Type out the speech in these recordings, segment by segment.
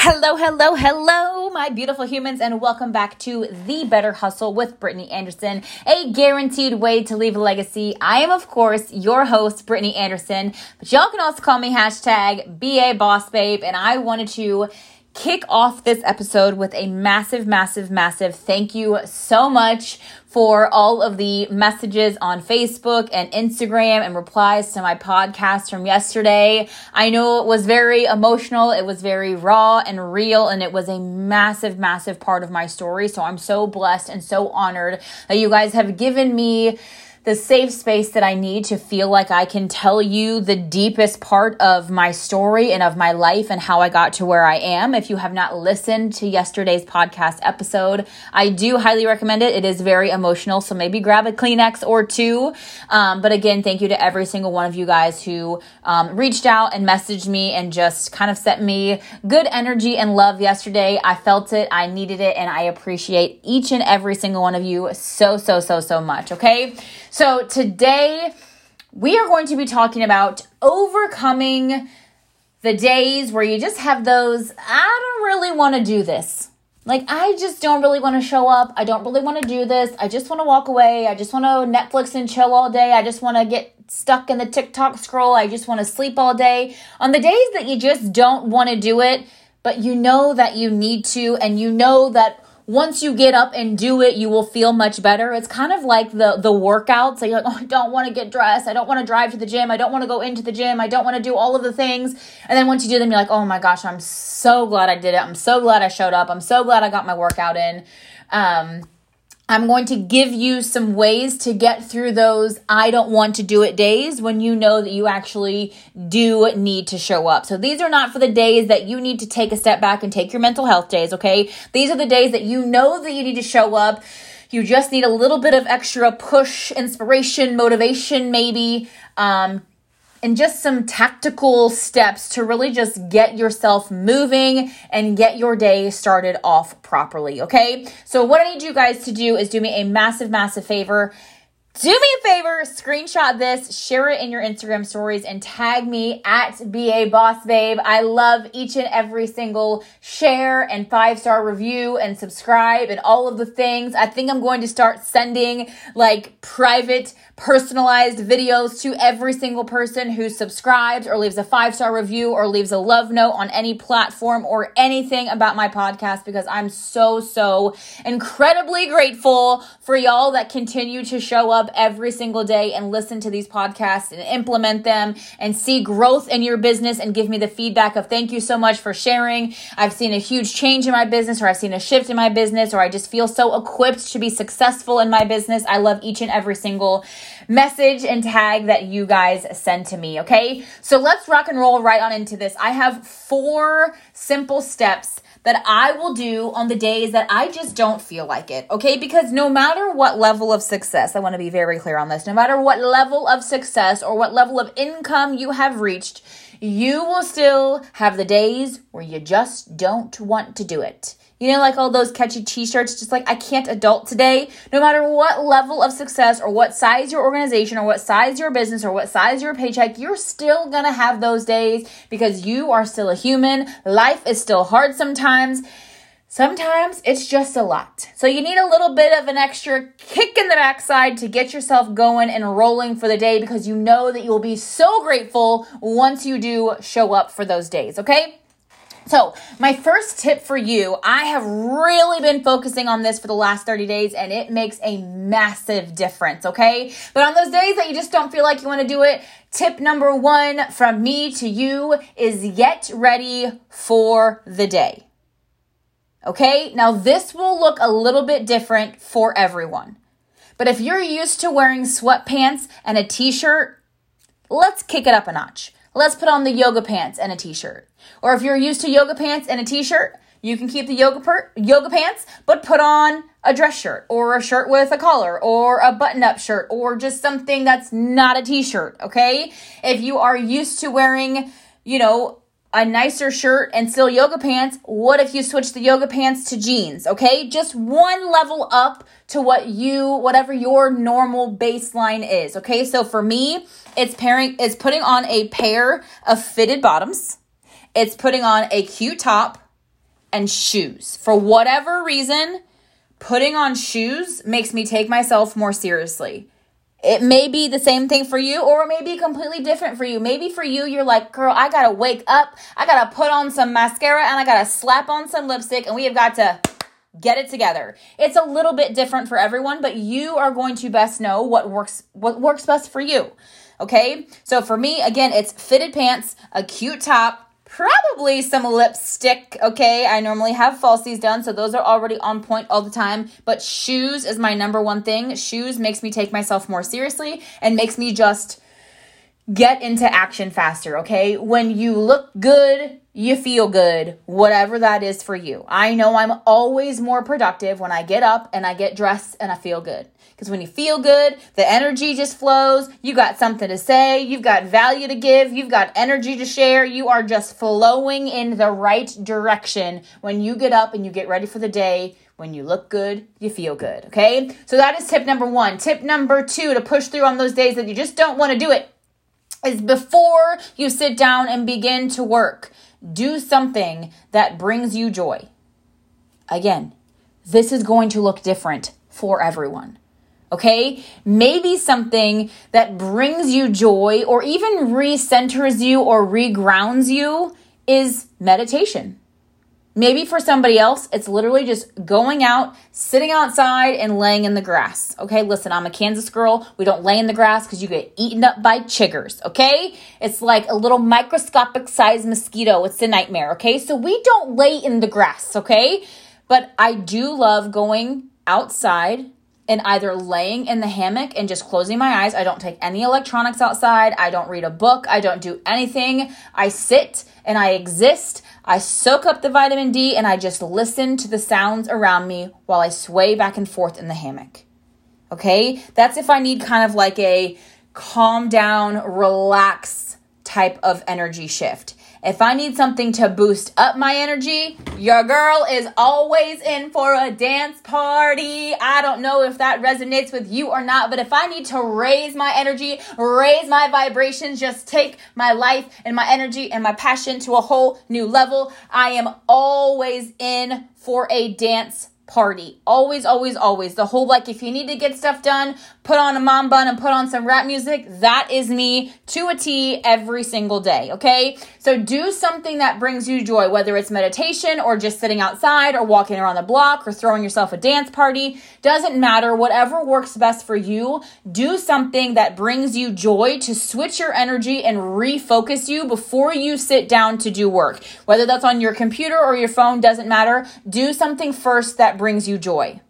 Hello, hello, hello, my beautiful humans, and welcome back to The Better Hustle with Brittany Anderson, a guaranteed way to leave a legacy. I am, of course, your host, Brittany Anderson, but y'all can also call me hashtag BA Boss Babe, and I wanted to kick off this episode with a massive, massive, massive thank you so much for all of the messages on Facebook and Instagram and replies to my podcast from yesterday. I know it was very emotional, it was very raw and real, and it was a massive, massive part of my story. So I'm so blessed and so honored that you guys have given me the safe space that I need to feel like I can tell you the deepest part of my story and of my life and how I got to where I am. If you have not listened to yesterday's podcast episode, I do highly recommend it. It is very emotional, so maybe grab a Kleenex or two. Um, but again, thank you to every single one of you guys who um, reached out and messaged me and just kind of sent me good energy and love yesterday. I felt it, I needed it, and I appreciate each and every single one of you so, so, so, so much. Okay. Today we are going to be talking about overcoming the days where you just have those, I don't really want to do this. Like, I just don't really want to show up. I don't really want to do this. I just want to walk away. I just want to Netflix and chill all day. I just want to get stuck in the TikTok scroll. I just want to sleep all day. On the days that you just don't want to do it, but you know that you need to, and you know that once you get up and do it, you will feel much better. It's kind of like the the workouts. You're like, oh, I don't want to get dressed. I don't want to drive to the gym. I don't want to go into the gym. I don't want to do all of the things. And then once you do them, you're like, oh my gosh, I'm so glad I did it. I'm so glad I showed up. I'm so glad I got my workout in. Um, I'm going to give you some ways to get through those I don't want to do it days when you know that you actually do need to show up. So these are not for the days that you need to take a step back and take your mental health days, okay? These are the days that you know that you need to show up. You just need a little bit of extra push, inspiration, motivation, maybe, um, and just some tactical steps to really just get yourself moving and get your day started off properly. Okay. So, what I need you guys to do is do me a massive, massive favor do me a favor, screenshot this, share it in your Instagram stories, and tag me at BA Boss Babe. I love each and every single share and five star review and subscribe and all of the things. I think I'm going to start sending like private, personalized videos to every single person who subscribes or leaves a five star review or leaves a love note on any platform or anything about my podcast because I'm so, so incredibly grateful for y'all that continue to show up every single day and listen to these podcasts and implement them and see growth in your business and give me the feedback of thank you so much for sharing. I've seen a huge change in my business or I've seen a shift in my business or I just feel so equipped to be successful in my business. I love each and every single message and tag that you guys send to me. Okay. So let's rock and roll right on into this. I have four simple steps that I will do on the days that I just don't feel like it. Okay. Because no matter what level of success, I want to be very clear on this, no matter what level of success or what level of income you have reached, you will still have the days where you just don't want to do it. You know, like all those catchy t shirts, just like I can't adult today. No matter what level of success or what size your organization or what size your business or what size your paycheck, you're still gonna have those days because you are still a human. Life is still hard sometimes. Sometimes it's just a lot. So you need a little bit of an extra kick in the backside to get yourself going and rolling for the day because you know that you will be so grateful once you do show up for those days, okay? So, my first tip for you, I have really been focusing on this for the last 30 days and it makes a massive difference, okay? But on those days that you just don't feel like you want to do it, tip number one from me to you is get ready for the day. Okay? Now, this will look a little bit different for everyone. But if you're used to wearing sweatpants and a t shirt, let's kick it up a notch. Let's put on the yoga pants and a t-shirt. Or if you're used to yoga pants and a t-shirt, you can keep the yoga per- yoga pants, but put on a dress shirt or a shirt with a collar or a button-up shirt or just something that's not a t-shirt, okay? If you are used to wearing, you know, a nicer shirt and still yoga pants, what if you switch the yoga pants to jeans, okay? Just one level up to what you whatever your normal baseline is, okay? So for me, it's pairing it's putting on a pair of fitted bottoms. It's putting on a cute top and shoes. For whatever reason, putting on shoes makes me take myself more seriously. It may be the same thing for you, or it may be completely different for you. Maybe for you, you're like, girl, I gotta wake up, I gotta put on some mascara, and I gotta slap on some lipstick, and we have got to get it together. It's a little bit different for everyone, but you are going to best know what works what works best for you. Okay? So for me, again, it's fitted pants, a cute top, probably some lipstick. Okay, I normally have falsies done, so those are already on point all the time. But shoes is my number one thing. Shoes makes me take myself more seriously and makes me just get into action faster. Okay, when you look good, you feel good, whatever that is for you. I know I'm always more productive when I get up and I get dressed and I feel good. Because when you feel good, the energy just flows. You got something to say. You've got value to give. You've got energy to share. You are just flowing in the right direction when you get up and you get ready for the day. When you look good, you feel good. Okay. So that is tip number one. Tip number two to push through on those days that you just don't want to do it is before you sit down and begin to work, do something that brings you joy. Again, this is going to look different for everyone okay? Maybe something that brings you joy or even recenters you or regrounds you is meditation. Maybe for somebody else, it's literally just going out, sitting outside, and laying in the grass. Okay, listen, I'm a Kansas girl. We don't lay in the grass because you get eaten up by chiggers. Okay, it's like a little microscopic sized mosquito. It's a nightmare. Okay, so we don't lay in the grass. Okay, but I do love going outside and either laying in the hammock and just closing my eyes. I don't take any electronics outside. I don't read a book. I don't do anything. I sit and I exist. I soak up the vitamin D and I just listen to the sounds around me while I sway back and forth in the hammock. Okay? That's if I need kind of like a calm down, relax type of energy shift. If I need something to boost up my energy, your girl is always in for a dance party. I don't know if that resonates with you or not, but if I need to raise my energy, raise my vibrations, just take my life and my energy and my passion to a whole new level, I am always in for a dance party. Always, always, always. The whole like, if you need to get stuff done, put on a mom bun and put on some rap music. That is me to a T every single day. Okay. So do something that brings you joy, whether it's meditation or just sitting outside or walking around the block or throwing yourself a dance party. Doesn't matter. Whatever works best for you. Do something that brings you joy to switch your energy and refocus you before you sit down to do work. Whether that's on your computer or your phone, doesn't matter. Do something first that brings you joy.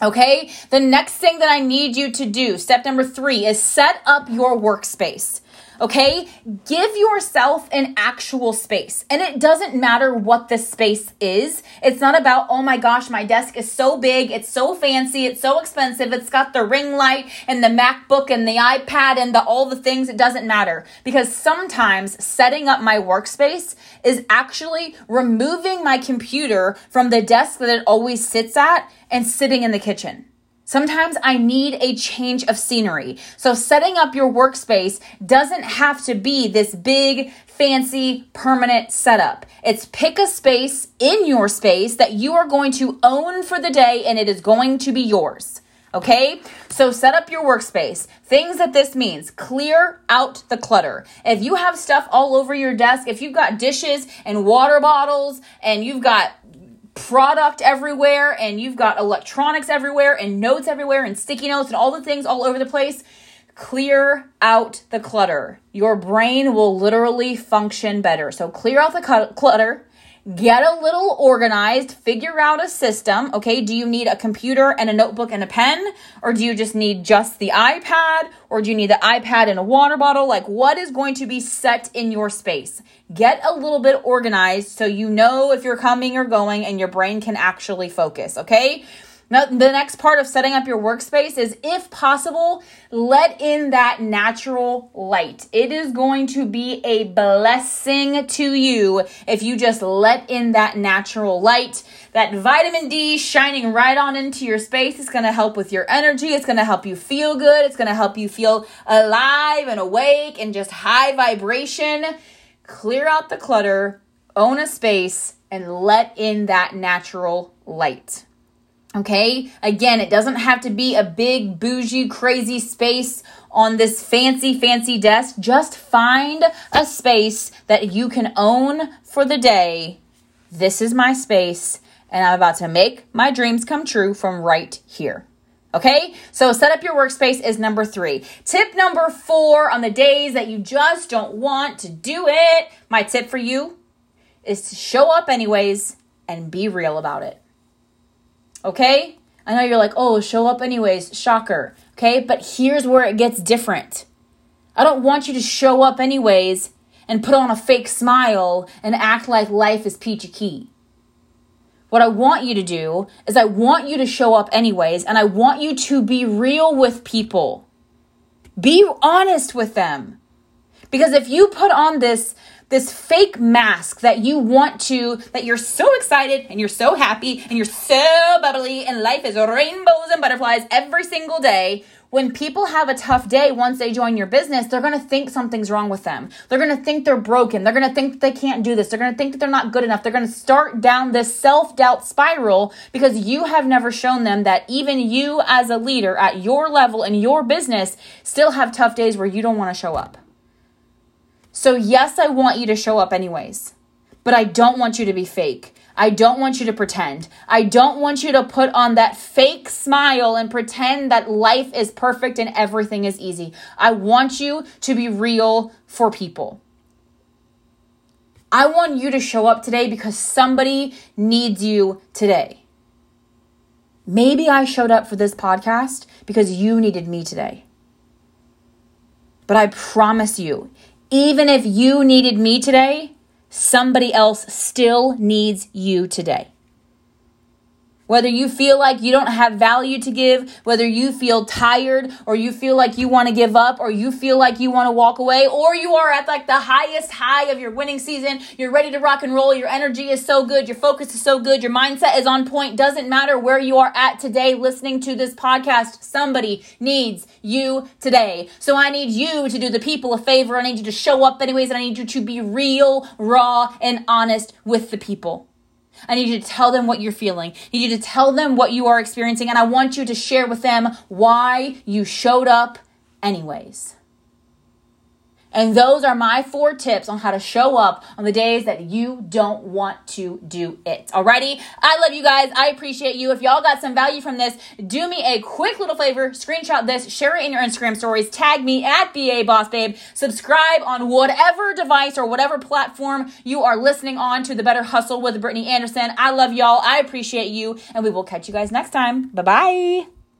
Okay, the next thing that I need you to do, step number three, is set up your workspace. Okay, give yourself an actual space. And it doesn't matter what the space is. It's not about, oh my gosh, my desk is so big, it's so fancy, it's so expensive, it's got the ring light and the MacBook and the iPad and the all the things. It doesn't matter. Because sometimes setting up my workspace is actually removing my computer from the desk that it always sits at and sitting in the kitchen. Sometimes I need a change of scenery. So setting up your workspace doesn't have to be this big, fancy, permanent setup. It's pick a space in your space that you are going to own for the day and it is going to be yours. Okay? So set up your workspace. Things that this means clear out the clutter. If you have stuff all over your desk, if you've got dishes and water bottles and you've got product everywhere and you've got electronics everywhere and notes everywhere and sticky notes and all the things all over the place, clear out the clutter. Your brain will literally function better. So clear out the clutter get a little organized, figure out a system. Okay, do you need a computer and a notebook and a pen? Or do you just need just the iPad? Or do you need the iPad and a water bottle? Like, what is going to be set in your space? Get a little bit organized so you know if you're coming or going and your brain can actually focus. Okay, now, the next part of setting up your workspace is if possible, let in that natural light. It is going to be a blessing to you if you just let in that natural light. That vitamin D shining right on into your space is going to help with your energy. It's going to help you feel good. It's going to help you feel alive and awake and just high vibration. Clear out the clutter, own a space, and let in that natural light. Okay? Again, it doesn't have to be a big, bougie, crazy space on this fancy, fancy desk. Just find a space that you can own for the day. This is my space, and I'm about to make my dreams come true from right here. Okay, so set up your workspace is number three. Tip number four on the days that you just don't want to do it. My tip for you is to show up anyways and be real about it. Okay? I know you're like, oh, show up anyways. Shocker. Okay? But here's where it gets different. I don't want you to show up anyways and put on a fake smile and act like life is peachy key. What I want you to do is I want you to show up anyways, and I want you to be real with people. Be honest with them. Because if you put on this this fake mask that you want to that you're so excited and you're so happy and you're so bubbly and life is rainbows and butterflies every single day, when people have a tough day once they join your business, they're to think something's wrong with them. They're to think they're broken. They're to think they can't do this. They're to think that they're not good enough. They're to start down this self doubt spiral because you have never shown them that even you, as a leader at your level in your business, still have tough days where you don't want to show up. So, yes, I want you to show up anyways, but I don't want you to be fake. I don't want you to pretend. I don't want you to put on that fake smile and pretend that life is perfect and everything is easy. I want you to be real for people. I want you to show up today because somebody needs you today. Maybe I showed up for this podcast because you needed me today. But I promise you, even if you needed me today, somebody else still needs you today. Whether you feel like you don't have value to give, whether you feel tired or you feel like you want to give up or you feel like you want to walk away or you are at like the highest high of your winning season, you're ready to rock and roll, your energy is so good, your focus is so good, your mindset is on point, doesn't matter where you are at today listening to this podcast, somebody needs you today. So I need you to do the people a favor. I need you to show up anyways and I need you to be real, raw, and honest with the people. I need you to tell them what you're feeling. I need you to tell them what you are experiencing, and I want you to share with them why you showed up anyways. And those are my four tips on how to show up on the days that you don't want to do it. Alrighty? I love you guys. I appreciate you. If y'all got some value from this, do me a quick little favor. Screenshot this, share it in your Instagram stories, tag me at BA Boss Babe, subscribe on whatever device or whatever platform you are listening on to the Better Hustle with Brittany Anderson. I love y'all. I appreciate you. And we will catch you guys next time. Bye bye.